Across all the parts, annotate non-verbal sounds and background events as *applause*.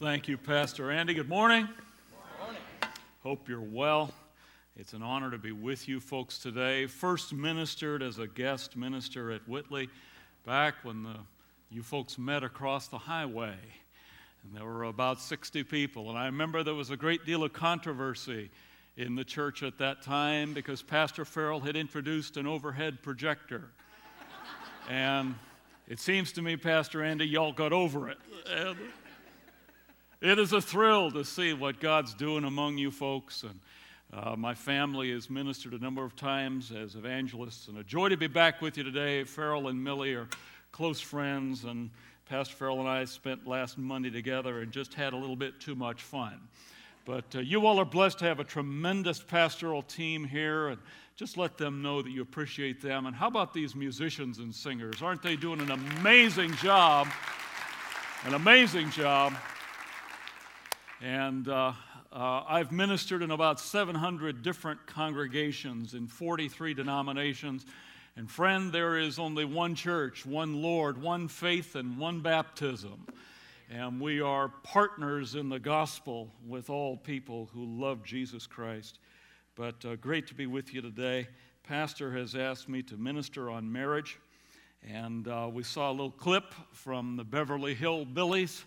Thank you, Pastor Andy. Good morning. morning. Hope you're well. It's an honor to be with you folks today. First ministered as a guest minister at Whitley back when the, you folks met across the highway. And there were about 60 people. And I remember there was a great deal of controversy in the church at that time because Pastor Farrell had introduced an overhead projector. and it seems to me, Pastor Andy, y'all got over it. And *laughs* it is a thrill to see what God's doing among you folks. And uh, my family has ministered a number of times as evangelists, and a joy to be back with you today. Farrell and Millie are close friends, and Pastor Farrell and I spent last Monday together and just had a little bit too much fun. But uh, you all are blessed to have a tremendous pastoral team here, and just let them know that you appreciate them. And how about these musicians and singers? Aren't they doing an amazing job? An amazing job. And uh, uh, I've ministered in about 700 different congregations in 43 denominations. And friend, there is only one church, one Lord, one faith, and one baptism. And we are partners in the gospel with all people who love Jesus Christ. But uh, great to be with you today. Pastor has asked me to minister on marriage. And uh, we saw a little clip from the Beverly Hillbillies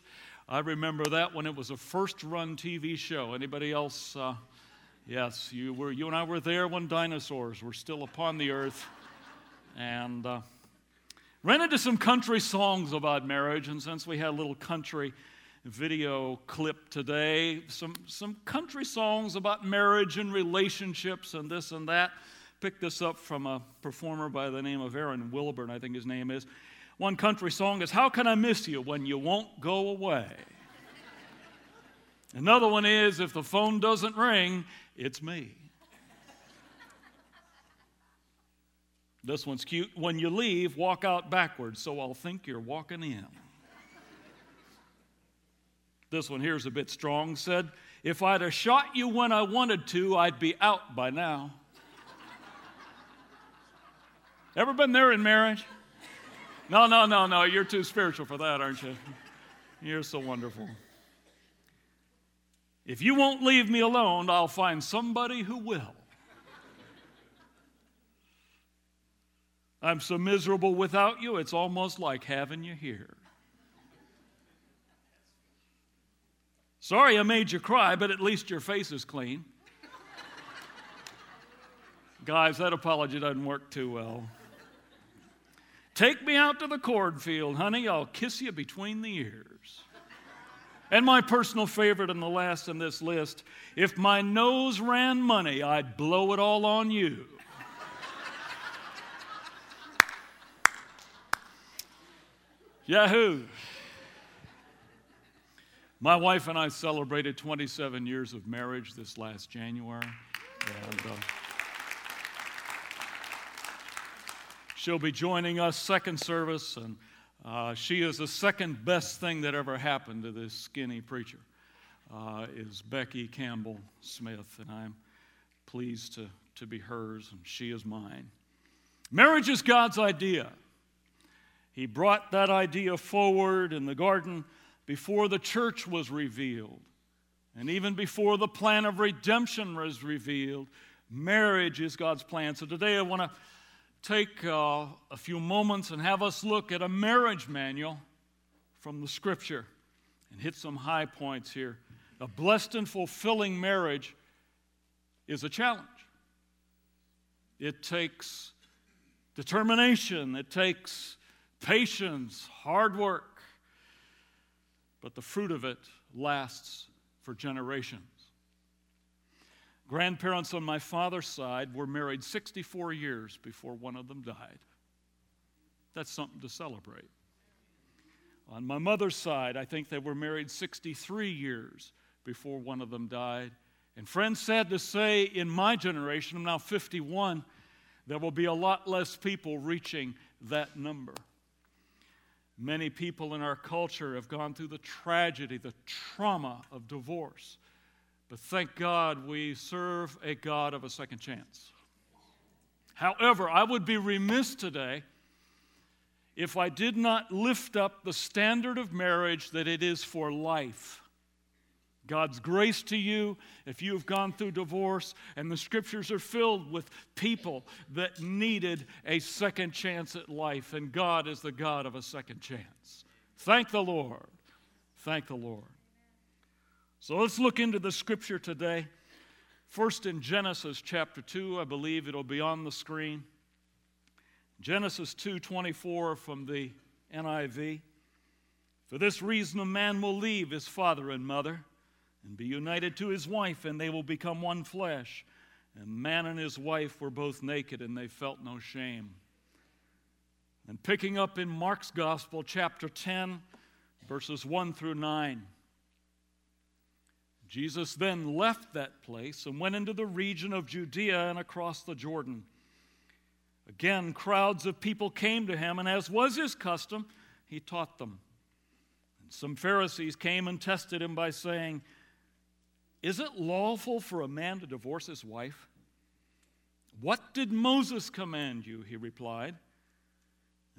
I remember that when it was a first run TV show. Anybody else? Uh, yes, you, were, you and I were there when dinosaurs were still upon the earth. And uh, ran into some country songs about marriage. And since we had a little country video clip today, some, some country songs about marriage and relationships and this and that. Picked this up from a performer by the name of Aaron Wilburn, I think his name is. One country song is, How Can I Miss You When You Won't Go Away? Another one is, If the phone doesn't ring, it's me. This one's cute. When you leave, walk out backwards so I'll think you're walking in. This one here's a bit strong. Said, If I'd have shot you when I wanted to, I'd be out by now. Ever been there in marriage? No, no, no, no. You're too spiritual for that, aren't you? You're so wonderful. If you won't leave me alone, I'll find somebody who will. I'm so miserable without you, it's almost like having you here. Sorry I made you cry, but at least your face is clean. Guys, that apology doesn't work too well. Take me out to the cornfield, honey. I'll kiss you between the ears. And my personal favorite and the last in this list if my nose ran money, I'd blow it all on you. Yahoo! My wife and I celebrated 27 years of marriage this last January. And, uh, She'll be joining us second service, and uh, she is the second best thing that ever happened to this skinny preacher. Uh, is Becky Campbell Smith, and I'm pleased to, to be hers, and she is mine. Marriage is God's idea. He brought that idea forward in the garden before the church was revealed, and even before the plan of redemption was revealed. Marriage is God's plan. So today I want to take uh, a few moments and have us look at a marriage manual from the scripture and hit some high points here. A blessed and fulfilling marriage is a challenge. It takes determination, it takes patience, hard work, but the fruit of it lasts for generations. Grandparents on my father's side were married 64 years before one of them died. That's something to celebrate. On my mother's side, I think they were married 63 years before one of them died. And friends, sad to say, in my generation, I'm now 51, there will be a lot less people reaching that number. Many people in our culture have gone through the tragedy, the trauma of divorce. But thank God we serve a God of a second chance. However, I would be remiss today if I did not lift up the standard of marriage that it is for life. God's grace to you if you have gone through divorce, and the scriptures are filled with people that needed a second chance at life, and God is the God of a second chance. Thank the Lord. Thank the Lord. So let's look into the scripture today. First in Genesis chapter 2, I believe it'll be on the screen. Genesis 2:24 from the NIV. For this reason a man will leave his father and mother and be united to his wife and they will become one flesh. And man and his wife were both naked and they felt no shame. And picking up in Mark's Gospel, chapter 10, verses 1 through 9. Jesus then left that place and went into the region of Judea and across the Jordan. Again, crowds of people came to him, and as was his custom, he taught them. And some Pharisees came and tested him by saying, Is it lawful for a man to divorce his wife? What did Moses command you? He replied.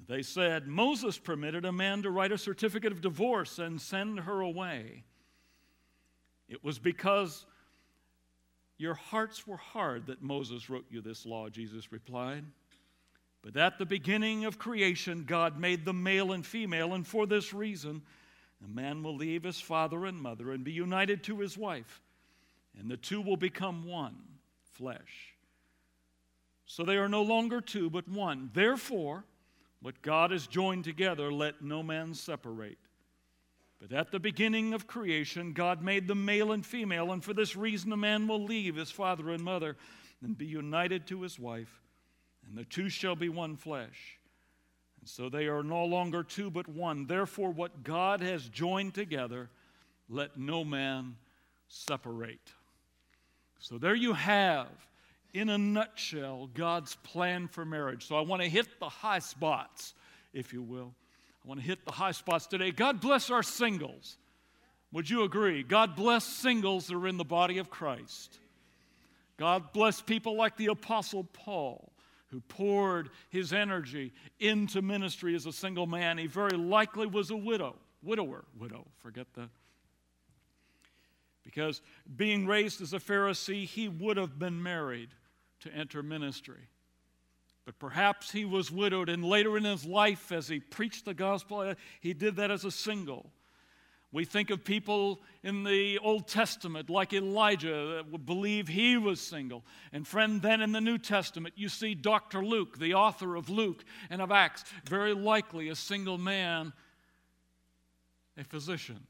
They said, Moses permitted a man to write a certificate of divorce and send her away. It was because your hearts were hard that Moses wrote you this law, Jesus replied. But at the beginning of creation, God made them male and female, and for this reason, a man will leave his father and mother and be united to his wife, and the two will become one flesh. So they are no longer two, but one. Therefore, what God has joined together, let no man separate. But at the beginning of creation, God made them male and female, and for this reason a man will leave his father and mother and be united to his wife, and the two shall be one flesh. And so they are no longer two but one. Therefore, what God has joined together, let no man separate. So there you have, in a nutshell, God's plan for marriage. So I want to hit the high spots, if you will. I want to hit the high spots today. God bless our singles. Would you agree? God bless singles that are in the body of Christ. God bless people like the Apostle Paul, who poured his energy into ministry as a single man. He very likely was a widow, widower, widow, forget that. Because being raised as a Pharisee, he would have been married to enter ministry. But perhaps he was widowed, and later in his life, as he preached the gospel, uh, he did that as a single. We think of people in the Old Testament like Elijah that would believe he was single. And friend, then in the New Testament, you see Dr. Luke, the author of Luke and of Acts, very likely a single man, a physician.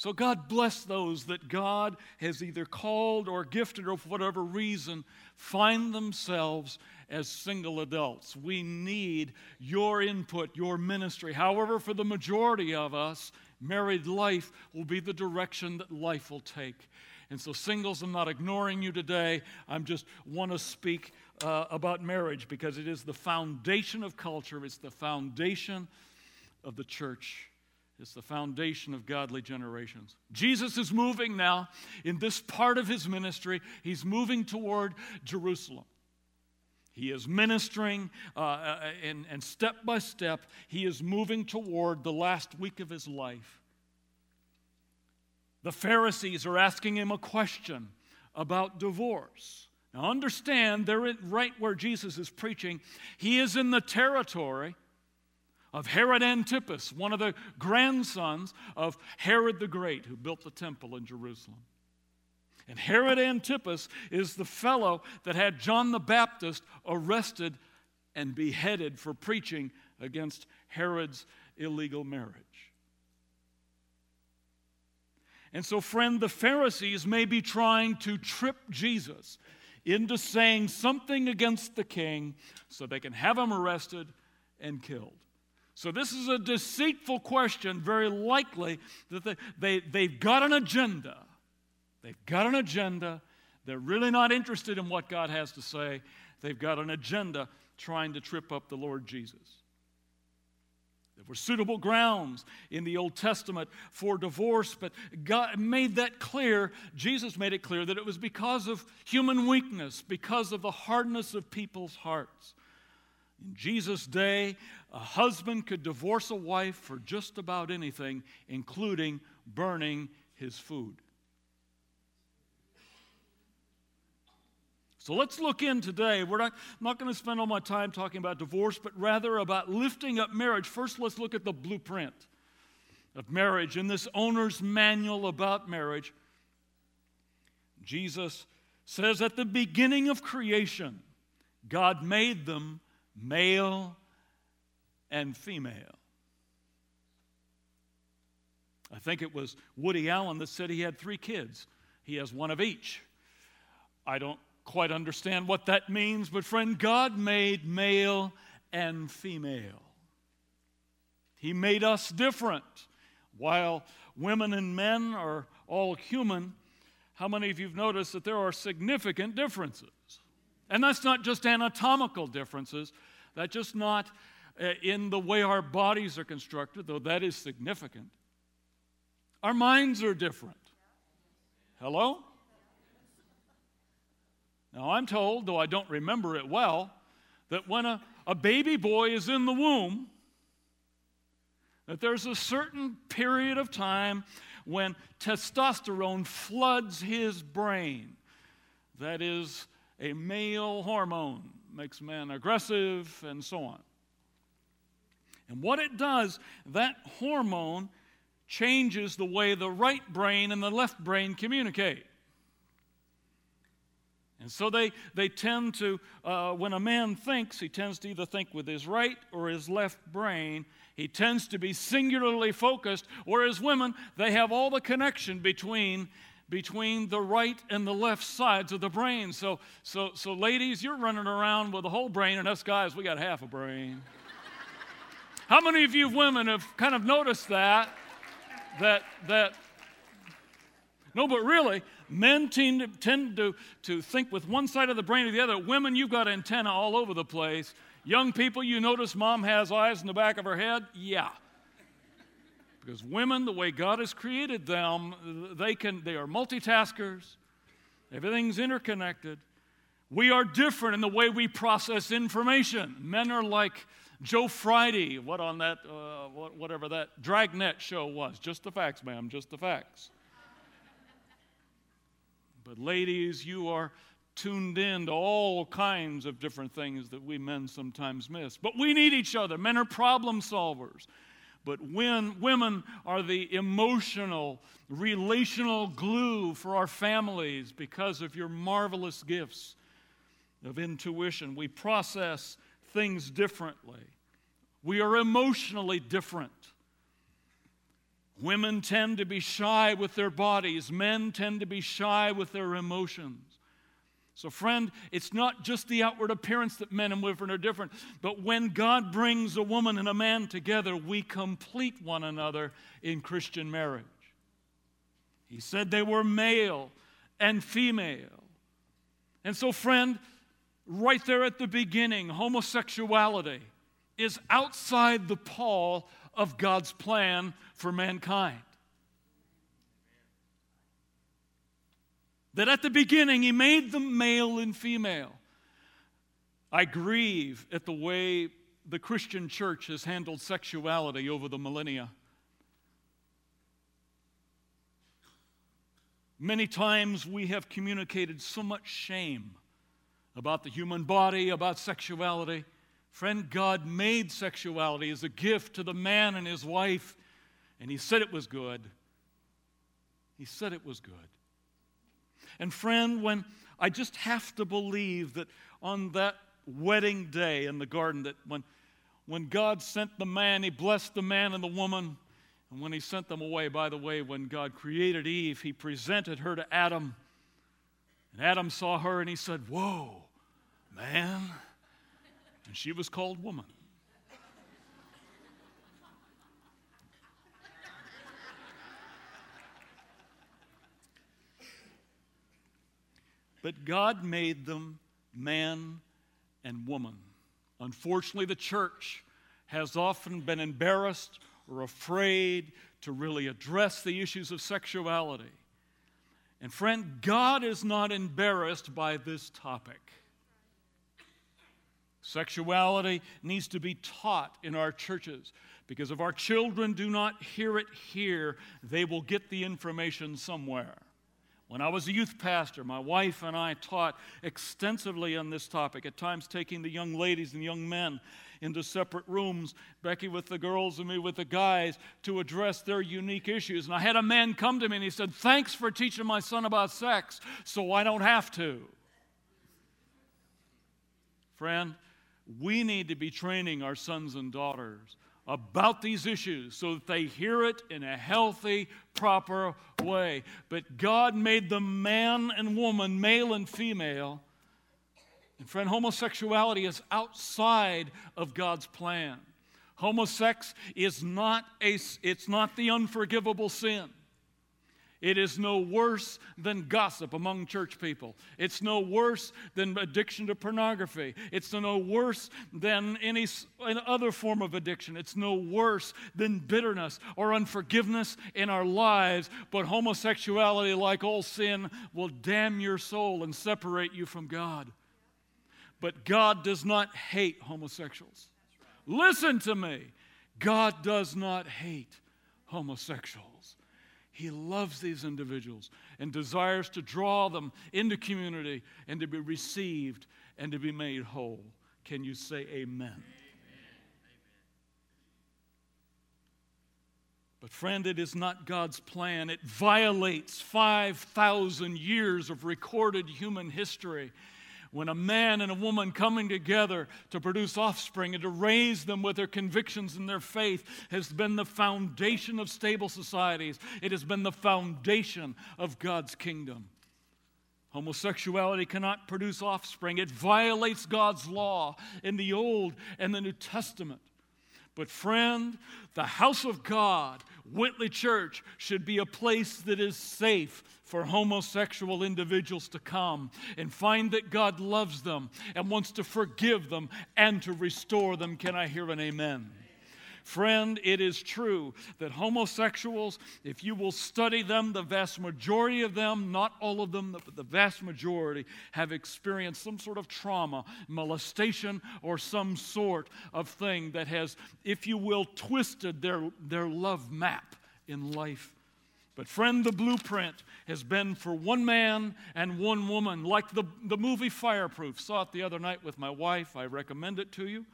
So God bless those that God has either called or gifted or for whatever reason find themselves as single adults. We need your input, your ministry. However, for the majority of us, married life will be the direction that life will take. And so, singles, I'm not ignoring you today. I'm just want to speak uh, about marriage because it is the foundation of culture, it's the foundation of the church. It's the foundation of godly generations. Jesus is moving now in this part of his ministry. He's moving toward Jerusalem. He is ministering, uh, uh, and, and step by step, he is moving toward the last week of his life. The Pharisees are asking him a question about divorce. Now, understand, they're right where Jesus is preaching. He is in the territory of Herod Antipas, one of the grandsons of Herod the Great, who built the temple in Jerusalem. And Herod Antipas is the fellow that had John the Baptist arrested and beheaded for preaching against Herod's illegal marriage. And so, friend, the Pharisees may be trying to trip Jesus into saying something against the king so they can have him arrested and killed. So, this is a deceitful question, very likely that they, they, they've got an agenda They've got an agenda. They're really not interested in what God has to say. They've got an agenda trying to trip up the Lord Jesus. There were suitable grounds in the Old Testament for divorce, but God made that clear. Jesus made it clear that it was because of human weakness, because of the hardness of people's hearts. In Jesus' day, a husband could divorce a wife for just about anything, including burning his food. So let's look in today. We're not, I'm not going to spend all my time talking about divorce, but rather about lifting up marriage. First, let's look at the blueprint of marriage in this owner's manual about marriage. Jesus says at the beginning of creation, God made them male and female. I think it was Woody Allen that said he had three kids. He has one of each. I don't quite understand what that means, but friend, God made male and female. He made us different. While women and men are all human, how many of you have noticed that there are significant differences? And that's not just anatomical differences, that's just not uh, in the way our bodies are constructed, though that is significant. Our minds are different. Hello? Now, I'm told, though I don't remember it well, that when a, a baby boy is in the womb, that there's a certain period of time when testosterone floods his brain. That is a male hormone, makes men aggressive, and so on. And what it does, that hormone changes the way the right brain and the left brain communicate. And so they, they tend to, uh, when a man thinks, he tends to either think with his right or his left brain. He tends to be singularly focused, whereas women, they have all the connection between, between the right and the left sides of the brain. So, so, so, ladies, you're running around with a whole brain, and us guys, we got half a brain. How many of you women have kind of noticed that? That, that, no, but really, Men tend, to, tend to, to think with one side of the brain or the other. Women, you've got antenna all over the place. Young people, you notice mom has eyes in the back of her head? Yeah. Because women, the way God has created them, they, can, they are multitaskers. Everything's interconnected. We are different in the way we process information. Men are like Joe Friday, what on that, uh, whatever that dragnet show was. Just the facts, ma'am, just the facts. But, ladies, you are tuned in to all kinds of different things that we men sometimes miss. But we need each other. Men are problem solvers. But when women are the emotional, relational glue for our families because of your marvelous gifts of intuition. We process things differently. We are emotionally different. Women tend to be shy with their bodies, men tend to be shy with their emotions. So, friend, it's not just the outward appearance that men and women are different, but when God brings a woman and a man together, we complete one another in Christian marriage. He said they were male and female. And so, friend, right there at the beginning, homosexuality is outside the pall of God's plan for mankind. That at the beginning, He made them male and female. I grieve at the way the Christian church has handled sexuality over the millennia. Many times we have communicated so much shame about the human body, about sexuality. Friend, God made sexuality as a gift to the man and his wife, and He said it was good. He said it was good. And, friend, when I just have to believe that on that wedding day in the garden, that when, when God sent the man, He blessed the man and the woman. And when He sent them away, by the way, when God created Eve, He presented her to Adam. And Adam saw her and he said, Whoa, man and she was called woman. But God made them man and woman. Unfortunately, the church has often been embarrassed or afraid to really address the issues of sexuality. And friend, God is not embarrassed by this topic. Sexuality needs to be taught in our churches because if our children do not hear it here, they will get the information somewhere. When I was a youth pastor, my wife and I taught extensively on this topic, at times taking the young ladies and young men into separate rooms, Becky with the girls and me with the guys, to address their unique issues. And I had a man come to me and he said, Thanks for teaching my son about sex, so I don't have to. Friend, we need to be training our sons and daughters about these issues so that they hear it in a healthy, proper way. But God made them man and woman, male and female. And friend, homosexuality is outside of God's plan. Homosex is not a it's not the unforgivable sin. It is no worse than gossip among church people. It's no worse than addiction to pornography. It's no worse than any other form of addiction. It's no worse than bitterness or unforgiveness in our lives. But homosexuality, like all sin, will damn your soul and separate you from God. But God does not hate homosexuals. Listen to me. God does not hate homosexuals. He loves these individuals and desires to draw them into community and to be received and to be made whole. Can you say amen? amen. But, friend, it is not God's plan. It violates 5,000 years of recorded human history when a man and a woman coming together to produce offspring and to raise them with their convictions and their faith has been the foundation of stable societies. It has been the foundation of God's kingdom. Homosexuality cannot produce offspring. It violates God's law in the Old and the New Testament. But, friend, the house of God, Whitley Church, should be a place that is safe for homosexual individuals to come and find that God loves them and wants to forgive them and to restore them. Can I hear an amen? Friend, it is true that homosexuals, if you will study them, the vast majority of them, not all of them, but the vast majority, have experienced some sort of trauma, molestation, or some sort of thing that has, if you will, twisted their, their love map in life but, friend, the blueprint has been for one man and one woman, like the, the movie Fireproof. Saw it the other night with my wife. I recommend it to you.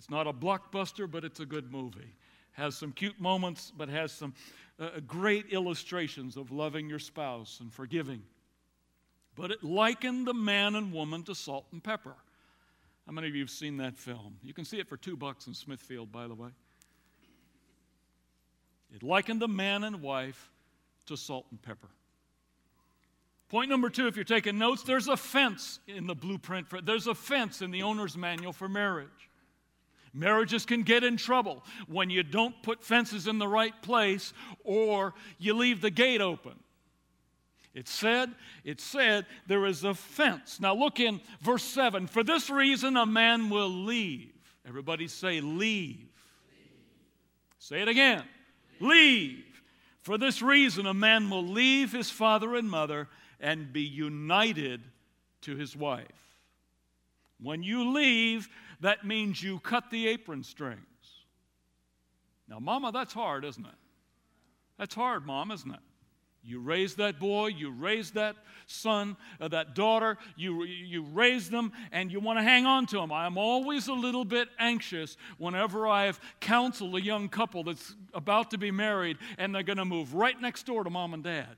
It's not a blockbuster, but it's a good movie. Has some cute moments, but has some uh, great illustrations of loving your spouse and forgiving. But it likened the man and woman to salt and pepper. How many of you have seen that film? You can see it for two bucks in Smithfield, by the way. It likened the man and wife to salt and pepper. Point number two, if you're taking notes, there's a fence in the blueprint for there's a fence in the owner's manual for marriage. Marriages can get in trouble when you don't put fences in the right place or you leave the gate open. It said, it said there is a fence. Now look in verse 7. For this reason a man will leave. Everybody say leave. leave. Say it again. leave. leave. For this reason, a man will leave his father and mother and be united to his wife. When you leave, that means you cut the apron strings. Now, Mama, that's hard, isn't it? That's hard, Mom, isn't it? You raise that boy, you raise that son, uh, that daughter, you, you raise them, and you want to hang on to them. I'm always a little bit anxious whenever I've counseled a young couple that's about to be married and they're going to move right next door to mom and dad.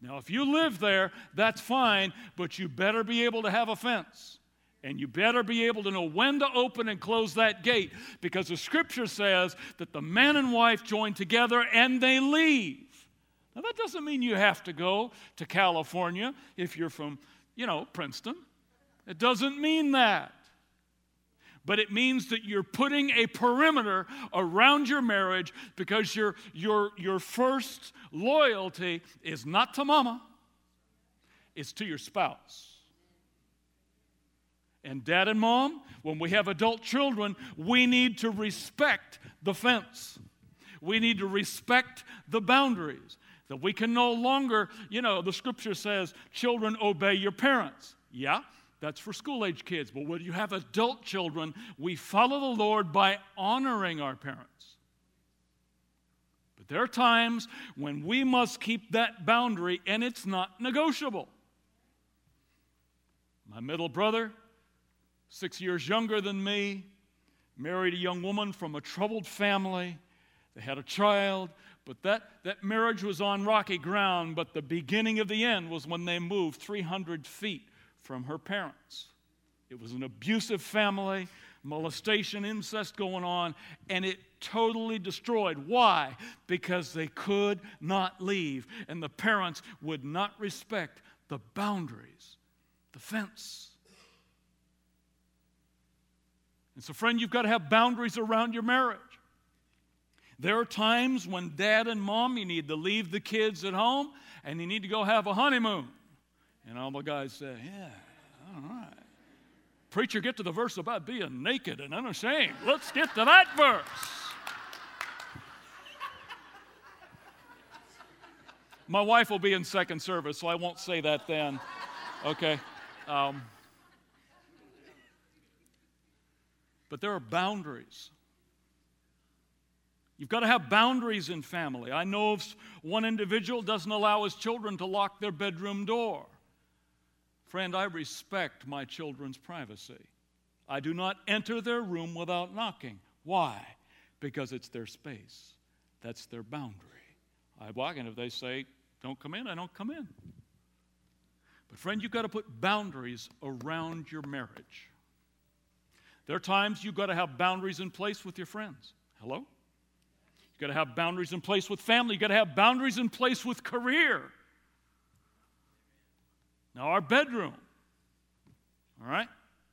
Now, if you live there, that's fine, but you better be able to have a fence. And you better be able to know when to open and close that gate because the scripture says that the man and wife join together and they leave. Now, that doesn't mean you have to go to California if you're from, you know, Princeton. It doesn't mean that. But it means that you're putting a perimeter around your marriage because your, your, your first loyalty is not to mama, it's to your spouse. And dad and mom, when we have adult children, we need to respect the fence. We need to respect the boundaries. That we can no longer, you know, the scripture says, children obey your parents. Yeah, that's for school age kids. But when you have adult children, we follow the Lord by honoring our parents. But there are times when we must keep that boundary, and it's not negotiable. My middle brother, six years younger than me, married a young woman from a troubled family. They had a child, but that, that marriage was on rocky ground. But the beginning of the end was when they moved 300 feet from her parents. It was an abusive family, molestation, incest going on, and it totally destroyed. Why? Because they could not leave, and the parents would not respect the boundaries, the fence. And so, friend, you've got to have boundaries around your marriage. There are times when dad and mom, you need to leave the kids at home and you need to go have a honeymoon. And all the guys say, Yeah, all right. Preacher, get to the verse about being naked and unashamed. Let's get to that verse. My wife will be in second service, so I won't say that then. Okay. Um, but there are boundaries. You've got to have boundaries in family. I know if one individual doesn't allow his children to lock their bedroom door. Friend, I respect my children's privacy. I do not enter their room without knocking. Why? Because it's their space. That's their boundary. I walk in. If they say, don't come in, I don't come in. But, friend, you've got to put boundaries around your marriage. There are times you've got to have boundaries in place with your friends. Hello? You've got to have boundaries in place with family. You've got to have boundaries in place with career. Now, our bedroom, all right?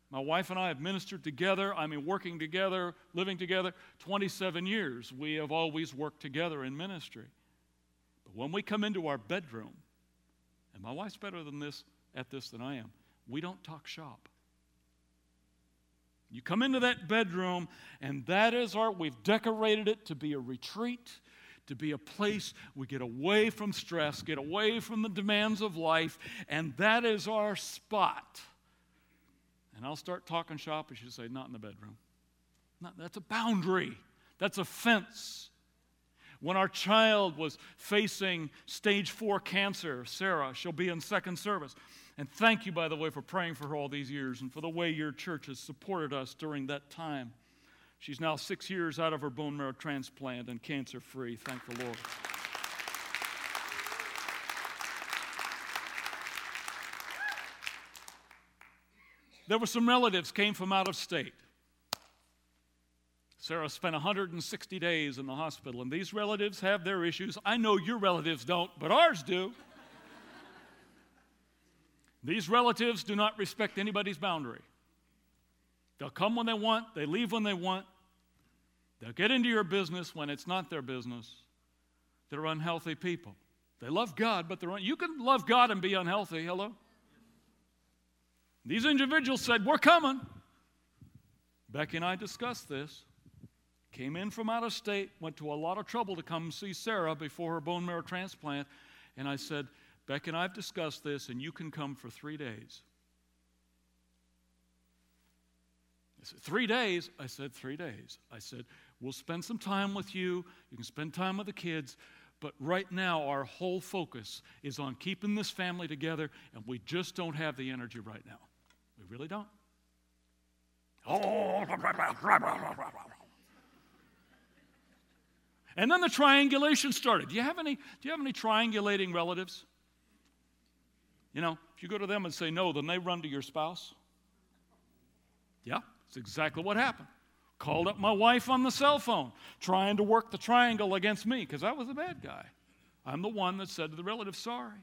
My wife and I have ministered together. I mean, working together, living together 27 years. We have always worked together in ministry. But when we come into our bedroom, and my wife's better than this at this than I am, we don't talk shop. You come into that bedroom, and that is our, we've decorated it to be a retreat to be a place we get away from stress, get away from the demands of life, and that is our spot. And I'll start talking shop, and she'll say, Not in the bedroom. Not, that's a boundary, that's a fence. When our child was facing stage four cancer, Sarah, she'll be in second service. And thank you, by the way, for praying for her all these years and for the way your church has supported us during that time. She's now six years out of her bone marrow transplant and cancer free. Thank the Lord. There were some relatives came from out of state. Sarah spent 160 days in the hospital, and these relatives have their issues. I know your relatives don't, but ours do. these relatives do not respect anybody's boundary. They'll come when they want, they leave when they want. They'll get into your business when it's not their business. They're unhealthy people. They love God, but they're un- you can love God and be unhealthy. Hello? These individuals said, We're coming. Becky and I discussed this. Came in from out of state, went to a lot of trouble to come see Sarah before her bone marrow transplant. And I said, Becky and I have discussed this, and you can come for three days. Said, Three days? I said, Three days. I said, We'll spend some time with you. You can spend time with the kids. But right now, our whole focus is on keeping this family together, and we just don't have the energy right now. We really don't. Oh, and then the triangulation started. Do you have any, do you have any triangulating relatives? You know, if you go to them and say no, then they run to your spouse. Yeah, it's exactly what happened. Called up my wife on the cell phone, trying to work the triangle against me because I was the bad guy. I'm the one that said to the relative, sorry.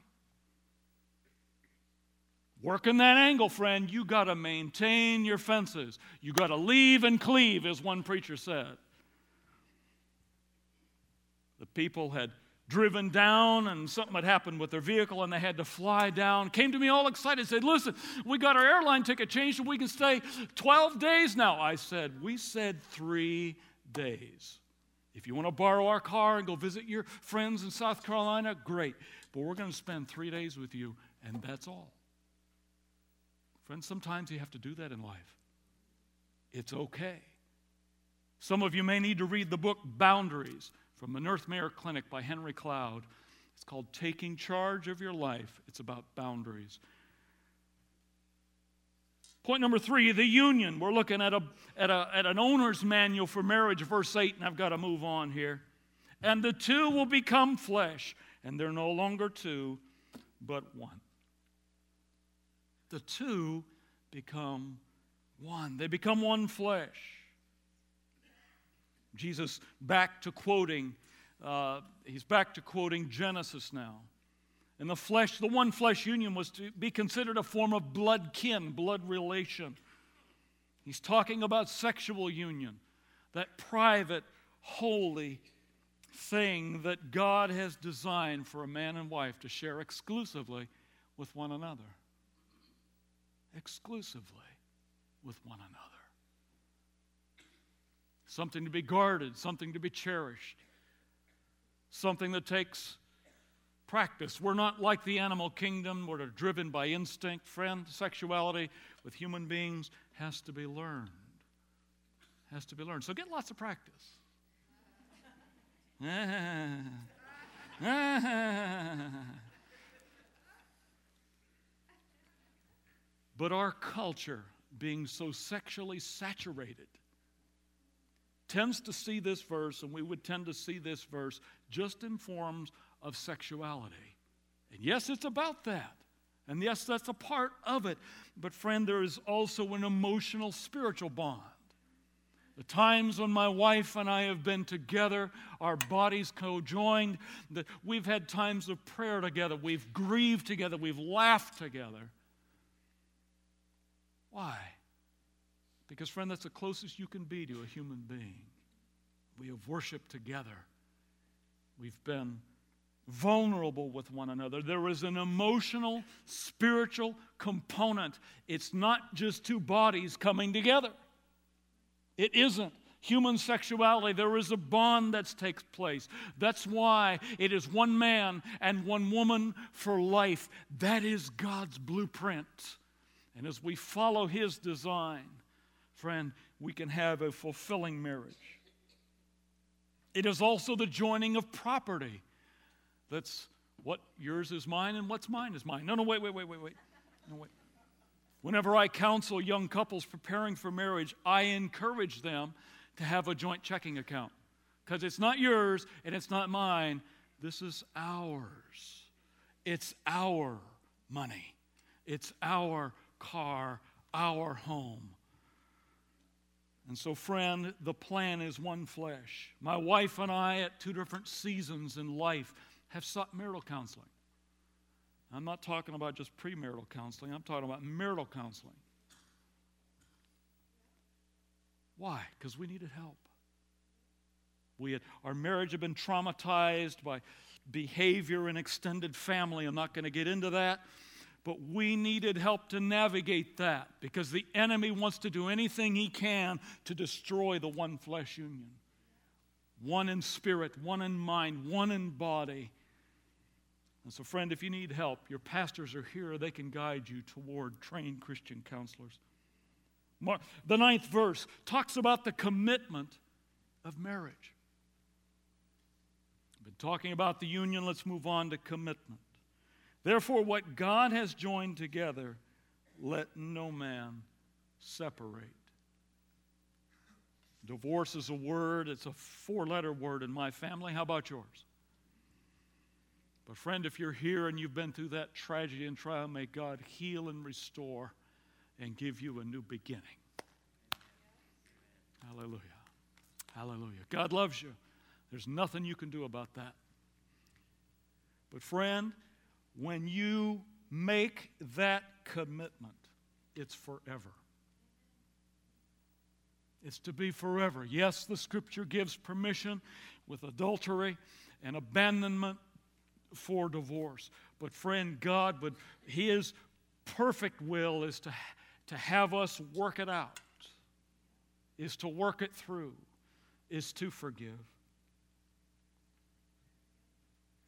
Working that angle, friend, you got to maintain your fences. You got to leave and cleave, as one preacher said. The people had driven down and something had happened with their vehicle and they had to fly down. Came to me all excited, said, Listen, we got our airline ticket changed and we can stay 12 days now. I said, We said three days. If you want to borrow our car and go visit your friends in South Carolina, great. But we're going to spend three days with you, and that's all. Friends, sometimes you have to do that in life. It's okay. Some of you may need to read the book Boundaries from the Northmere Clinic by Henry Cloud. It's called Taking Charge of Your Life. It's about boundaries. Point number three the union. We're looking at, a, at, a, at an owner's manual for marriage, verse 8, and I've got to move on here. And the two will become flesh, and they're no longer two, but one. The two become one, they become one flesh. Jesus back to quoting, uh, he's back to quoting Genesis now. And the flesh, the one flesh union was to be considered a form of blood kin, blood relation. He's talking about sexual union, that private, holy thing that God has designed for a man and wife to share exclusively with one another. Exclusively with one another. Something to be guarded, something to be cherished, something that takes practice. We're not like the animal kingdom, we're driven by instinct. Friend, sexuality with human beings has to be learned. Has to be learned. So get lots of practice. *laughs* but our culture, being so sexually saturated, tends to see this verse, and we would tend to see this verse just in forms of sexuality. And yes, it's about that. And yes, that's a part of it. But, friend, there is also an emotional, spiritual bond. The times when my wife and I have been together, our bodies co joined, that we've had times of prayer together, we've grieved together, we've laughed together. Why? Because, friend, that's the closest you can be to a human being. We have worshiped together, we've been vulnerable with one another. There is an emotional, spiritual component. It's not just two bodies coming together. It isn't. Human sexuality, there is a bond that takes place. That's why it is one man and one woman for life. That is God's blueprint. And as we follow His design, friend, we can have a fulfilling marriage. It is also the joining of property. That's what yours is mine and what's mine is mine. No, no, wait, wait, wait, wait, wait. No, wait. Whenever I counsel young couples preparing for marriage, I encourage them to have a joint checking account because it's not yours and it's not mine. This is ours. It's our money, it's our car, our home. And so, friend, the plan is one flesh. My wife and I, at two different seasons in life, have sought marital counseling. I'm not talking about just premarital counseling, I'm talking about marital counseling. Why? Because we needed help. We had, our marriage had been traumatized by behavior in extended family. I'm not going to get into that. But we needed help to navigate that because the enemy wants to do anything he can to destroy the one flesh union. One in spirit, one in mind, one in body. And so, friend, if you need help, your pastors are here. They can guide you toward trained Christian counselors. The ninth verse talks about the commitment of marriage. I've been talking about the union. Let's move on to commitment. Therefore, what God has joined together, let no man separate. Divorce is a word, it's a four letter word in my family. How about yours? But, friend, if you're here and you've been through that tragedy and trial, may God heal and restore and give you a new beginning. Hallelujah. Hallelujah. God loves you. There's nothing you can do about that. But, friend, when you make that commitment, it's forever. It's to be forever. Yes, the scripture gives permission with adultery and abandonment for divorce. But, friend, God would, His perfect will is to, to have us work it out, is to work it through, is to forgive.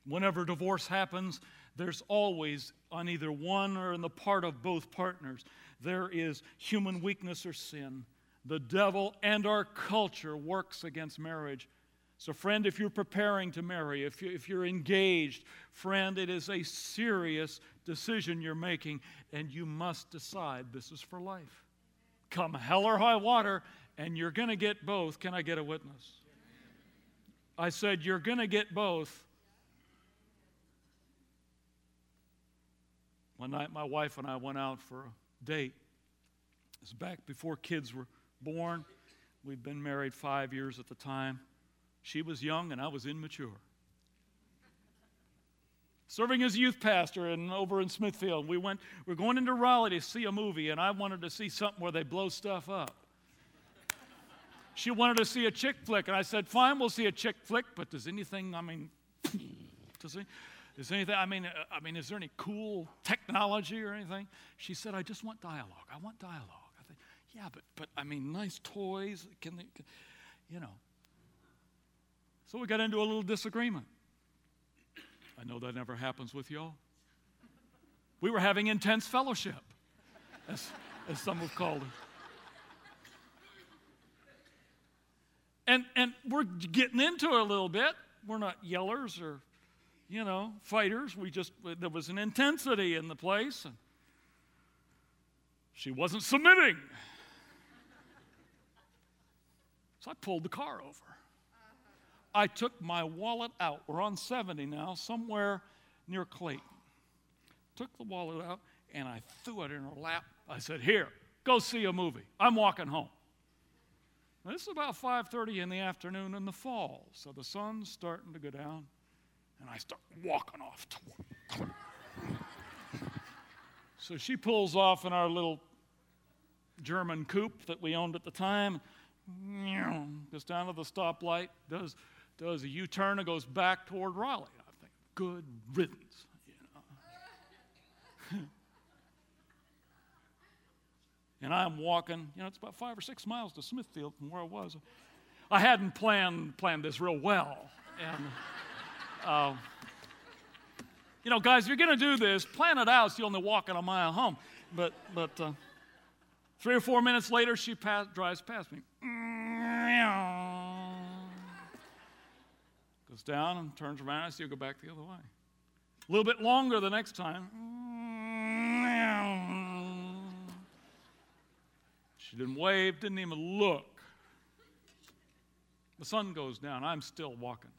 Whenever divorce happens, there's always, on either one or in the part of both partners, there is human weakness or sin. The devil and our culture works against marriage. So, friend, if you're preparing to marry, if, you, if you're engaged, friend, it is a serious decision you're making, and you must decide this is for life. Come hell or high water, and you're going to get both. Can I get a witness? I said, You're going to get both. One night, my wife and I went out for a date. It was back before kids were born. We'd been married five years at the time. She was young and I was immature. Serving as youth pastor and over in Smithfield, we went, we're going into Raleigh to see a movie, and I wanted to see something where they blow stuff up. She wanted to see a chick flick, and I said, fine, we'll see a chick flick, but does anything, I mean, *clears throat* does, any, does anything, I mean, uh, I mean, is there any cool technology or anything? She said, I just want dialogue. I want dialogue. I think, yeah, but, but I mean, nice toys, can they, can, you know. So we got into a little disagreement. I know that never happens with y'all. We were having intense fellowship, as, as some have called it. And, and we're getting into it a little bit. We're not yellers or, you know, fighters. We just, there was an intensity in the place. And she wasn't submitting. *laughs* So I pulled the car over. I took my wallet out. We're on 70 now, somewhere near Clayton. Took the wallet out and I threw it in her lap. I said, "Here, go see a movie. I'm walking home." Now, this is about 5:30 in the afternoon in the fall, so the sun's starting to go down, and I start walking off so she pulls off in our little German coupe that we owned at the time. Goes down to the stoplight, does does a U turn and goes back toward Raleigh. I think, good riddance. You know? *laughs* and I'm walking, you know, it's about five or six miles to Smithfield from where I was. I hadn't planned, planned this real well. And, uh, you know, guys, if you're going to do this, plan it out so you only walk a mile home. But, but uh, three or four minutes later, she pass, drives past me goes down and turns around. I see her go back the other way. A little bit longer the next time. She didn't wave, didn't even look. The sun goes down. I'm still walking.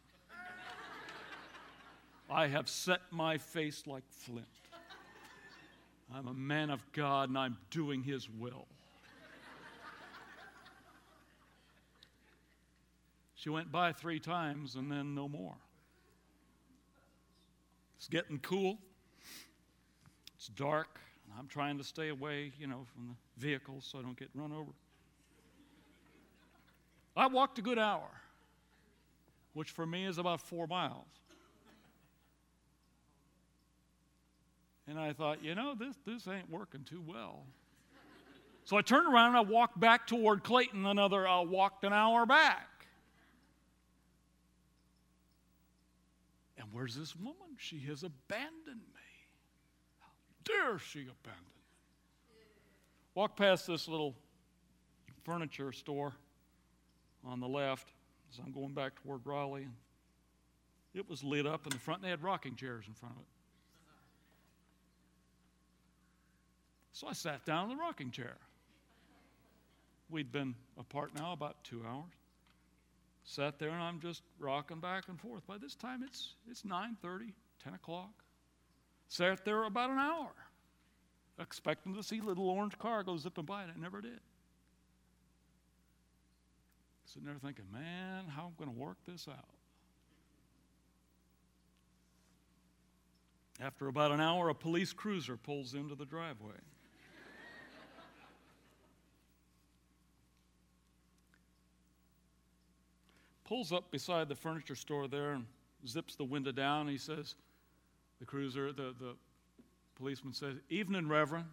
I have set my face like flint. I'm a man of God and I'm doing His will. She went by three times and then no more. It's getting cool. It's dark. I'm trying to stay away, you know, from the vehicles so I don't get run over. I walked a good hour, which for me is about four miles. And I thought, you know, this, this ain't working too well. So I turned around and I walked back toward Clayton, another, I walked an hour back. And where's this woman? She has abandoned me. How dare she abandon me? Walk past this little furniture store on the left as I'm going back toward Raleigh. And it was lit up in the front, and they had rocking chairs in front of it. So I sat down in the rocking chair. We'd been apart now about two hours. Sat there and I'm just rocking back and forth. By this time it's it's 9:30, 10 o'clock. Sat there about an hour, expecting to see little orange car go zipping by, and it never did. Sitting there thinking, man, how am I going to work this out? After about an hour, a police cruiser pulls into the driveway. Pulls up beside the furniture store there and zips the window down. He says, the cruiser, the, the policeman says, Evening, Reverend.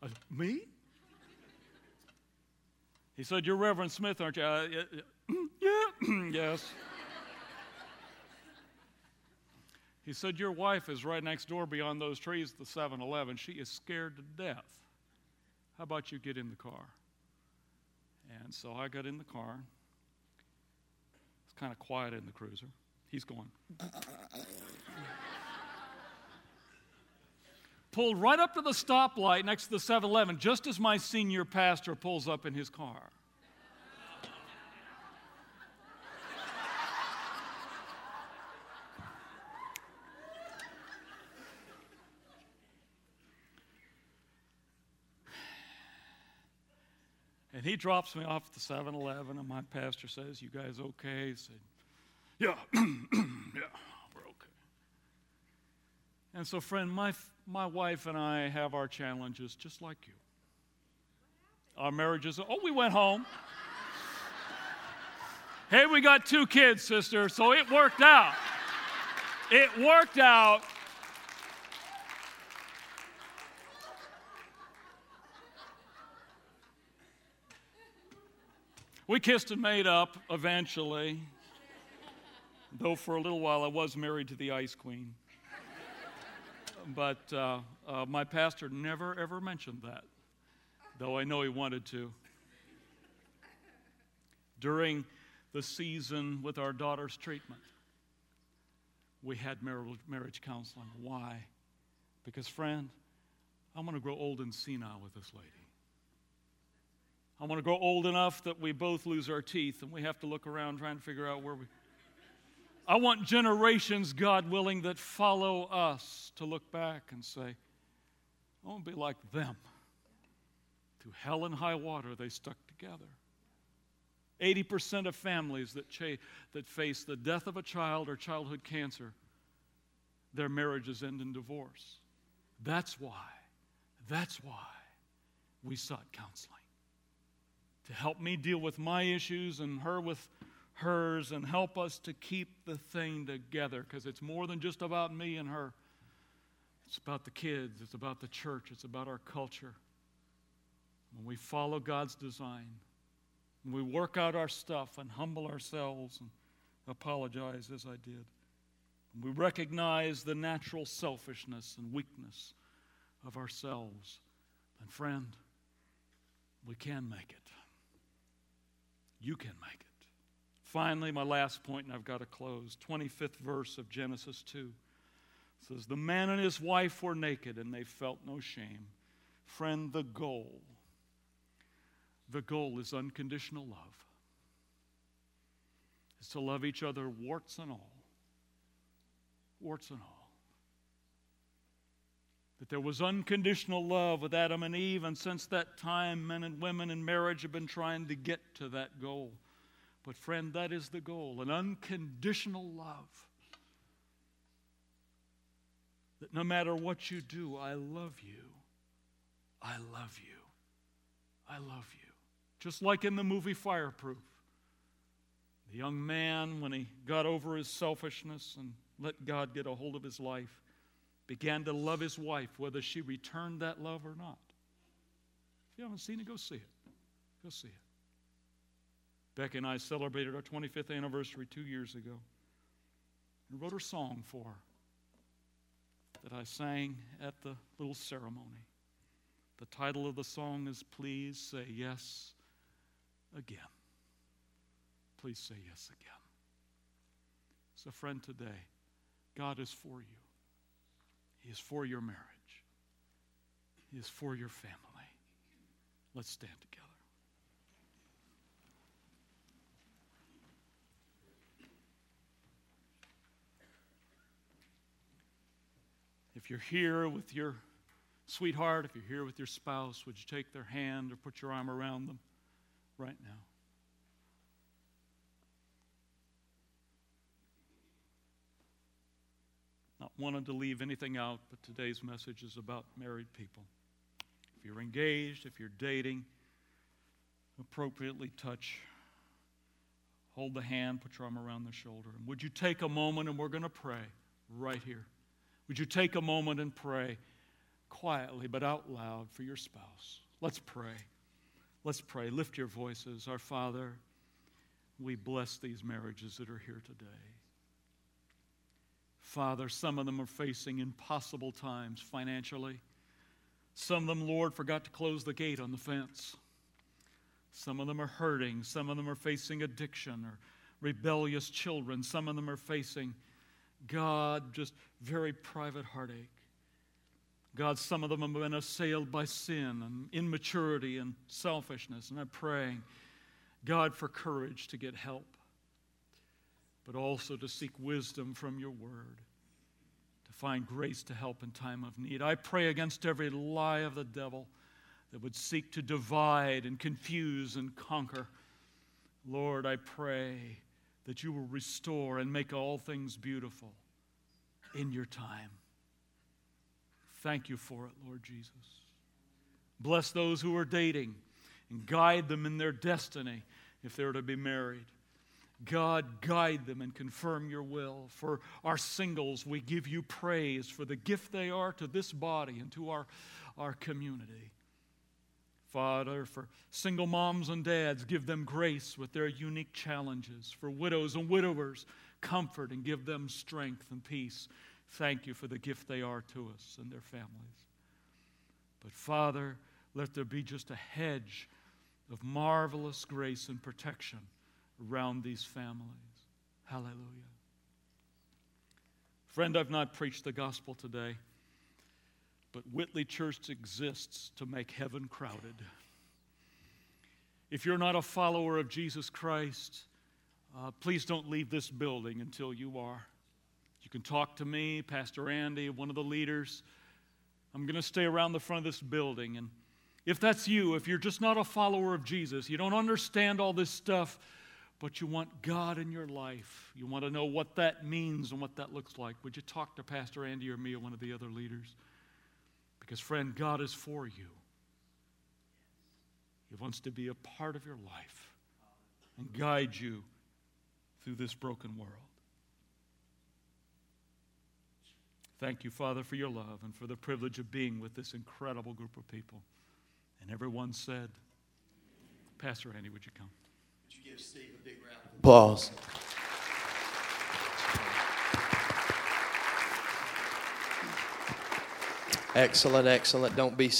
*laughs* Me? He said, You're Reverend Smith, aren't you? Uh, yeah, *clears throat* *clears throat* yes. He said, Your wife is right next door beyond those trees, the 7 Eleven. She is scared to death. How about you get in the car? And so I got in the car. It's kind of quiet in the cruiser. He's going. *laughs* Pulled right up to the stoplight next to the 7 Eleven just as my senior pastor pulls up in his car. And he drops me off at the 7 Eleven, and my pastor says, You guys okay? Said, Yeah, *clears throat* yeah, we're okay. And so, friend, my, my wife and I have our challenges just like you. Our marriages, oh, we went home. hey, we got two kids, sister, so it worked out. It worked out. We kissed and made up eventually, though for a little while I was married to the Ice Queen. But uh, uh, my pastor never ever mentioned that, though I know he wanted to. During the season with our daughter's treatment, we had marriage counseling. Why? Because, friend, I'm going to grow old and senile with this lady. I want to grow old enough that we both lose our teeth and we have to look around trying to figure out where we. I want generations, God willing, that follow us to look back and say, I want to be like them. Through hell and high water, they stuck together. 80% of families that, cha- that face the death of a child or childhood cancer, their marriages end in divorce. That's why, that's why we sought counseling to help me deal with my issues and her with hers and help us to keep the thing together because it's more than just about me and her. It's about the kids, it's about the church, it's about our culture. When we follow God's design, when we work out our stuff and humble ourselves and apologize as I did, when we recognize the natural selfishness and weakness of ourselves, then, friend, we can make it. You can make it. Finally, my last point, and I've got to close. 25th verse of Genesis 2 says, The man and his wife were naked, and they felt no shame. Friend, the goal, the goal is unconditional love. Is to love each other, warts and all. Warts and all that there was unconditional love with Adam and Eve, and since that time, men and women in marriage have been trying to get to that goal. But, friend, that is the goal an unconditional love. That no matter what you do, I love you. I love you. I love you. Just like in the movie Fireproof. The young man, when he got over his selfishness and let God get a hold of his life, began to love his wife, whether she returned that love or not. If you haven't seen it, go see it. Go see it. Becky and I celebrated our 25th anniversary two years ago and wrote a song for her that I sang at the little ceremony. The title of the song is Please Say Yes Again. Please say yes again. So, friend, today, God is for you. He is for your marriage, He is for your family. Let's stand together. If you're here with your sweetheart, if you're here with your spouse, would you take their hand or put your arm around them right now? Not wanting to leave anything out, but today's message is about married people. If you're engaged, if you're dating, appropriately touch, hold the hand, put your arm around the shoulder. And would you take a moment and we're going to pray right here? Would you take a moment and pray quietly but out loud for your spouse? Let's pray. Let's pray. Lift your voices. Our Father, we bless these marriages that are here today. Father, some of them are facing impossible times financially. Some of them, Lord, forgot to close the gate on the fence. Some of them are hurting. Some of them are facing addiction or rebellious children. Some of them are facing, God, just very private heartache. God, some of them have been assailed by sin and immaturity and selfishness. And I'm praying, God, for courage to get help, but also to seek wisdom from your word, to find grace to help in time of need. I pray against every lie of the devil that would seek to divide and confuse and conquer. Lord, I pray that you will restore and make all things beautiful in your time. Thank you for it, Lord Jesus. Bless those who are dating and guide them in their destiny if they're to be married. God, guide them and confirm your will. For our singles, we give you praise for the gift they are to this body and to our, our community. Father, for single moms and dads, give them grace with their unique challenges. For widows and widowers, comfort and give them strength and peace. Thank you for the gift they are to us and their families. But Father, let there be just a hedge of marvelous grace and protection around these families. Hallelujah. Friend, I've not preached the gospel today, but Whitley Church exists to make heaven crowded. If you're not a follower of Jesus Christ, uh, please don't leave this building until you are. You can talk to me, Pastor Andy, one of the leaders. I'm going to stay around the front of this building. And if that's you, if you're just not a follower of Jesus, you don't understand all this stuff, but you want God in your life, you want to know what that means and what that looks like, would you talk to Pastor Andy or me or one of the other leaders? Because, friend, God is for you. He wants to be a part of your life and guide you through this broken world. Thank you, Father, for your love and for the privilege of being with this incredible group of people. And everyone said, Pastor Andy, would you come? You give Steve a big round of applause? Excellent, excellent. Don't be